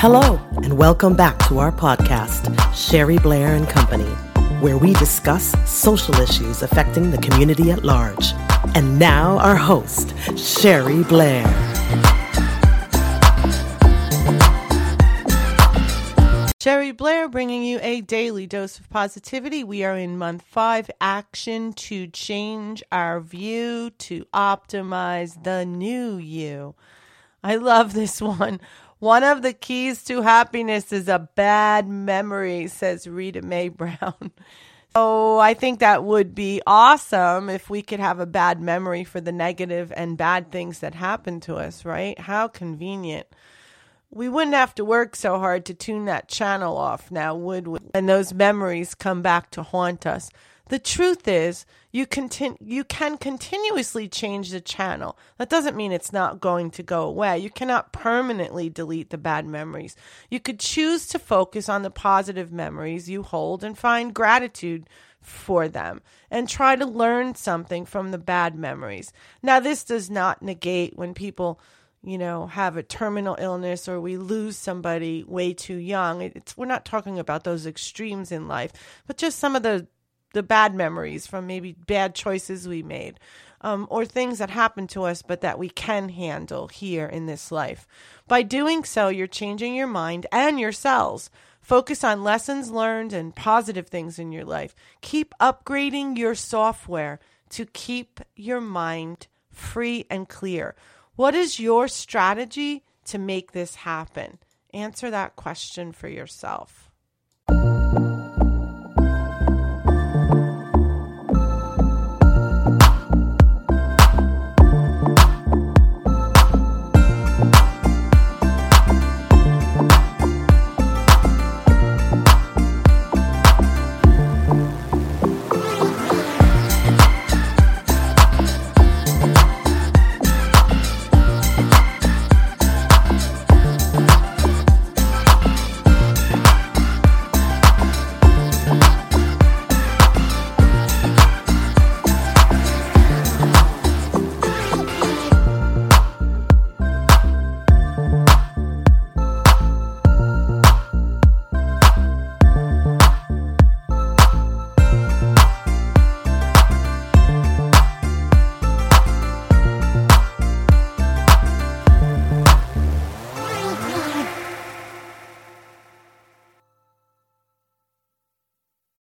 Hello, and welcome back to our podcast, Sherry Blair and Company, where we discuss social issues affecting the community at large. And now, our host, Sherry Blair. Sherry Blair bringing you a daily dose of positivity. We are in month five action to change our view, to optimize the new you. I love this one. One of the keys to happiness is a bad memory, says Rita Mae Brown. So I think that would be awesome if we could have a bad memory for the negative and bad things that happen to us, right? How convenient. We wouldn't have to work so hard to tune that channel off now, would we? And those memories come back to haunt us. The truth is, you you can continuously change the channel. That doesn't mean it's not going to go away. You cannot permanently delete the bad memories. You could choose to focus on the positive memories you hold and find gratitude for them and try to learn something from the bad memories. Now this does not negate when people you know, have a terminal illness or we lose somebody way too young. It's we're not talking about those extremes in life, but just some of the the bad memories from maybe bad choices we made um, or things that happen to us but that we can handle here in this life. By doing so, you're changing your mind and your cells. Focus on lessons learned and positive things in your life. Keep upgrading your software to keep your mind free and clear. What is your strategy to make this happen? Answer that question for yourself.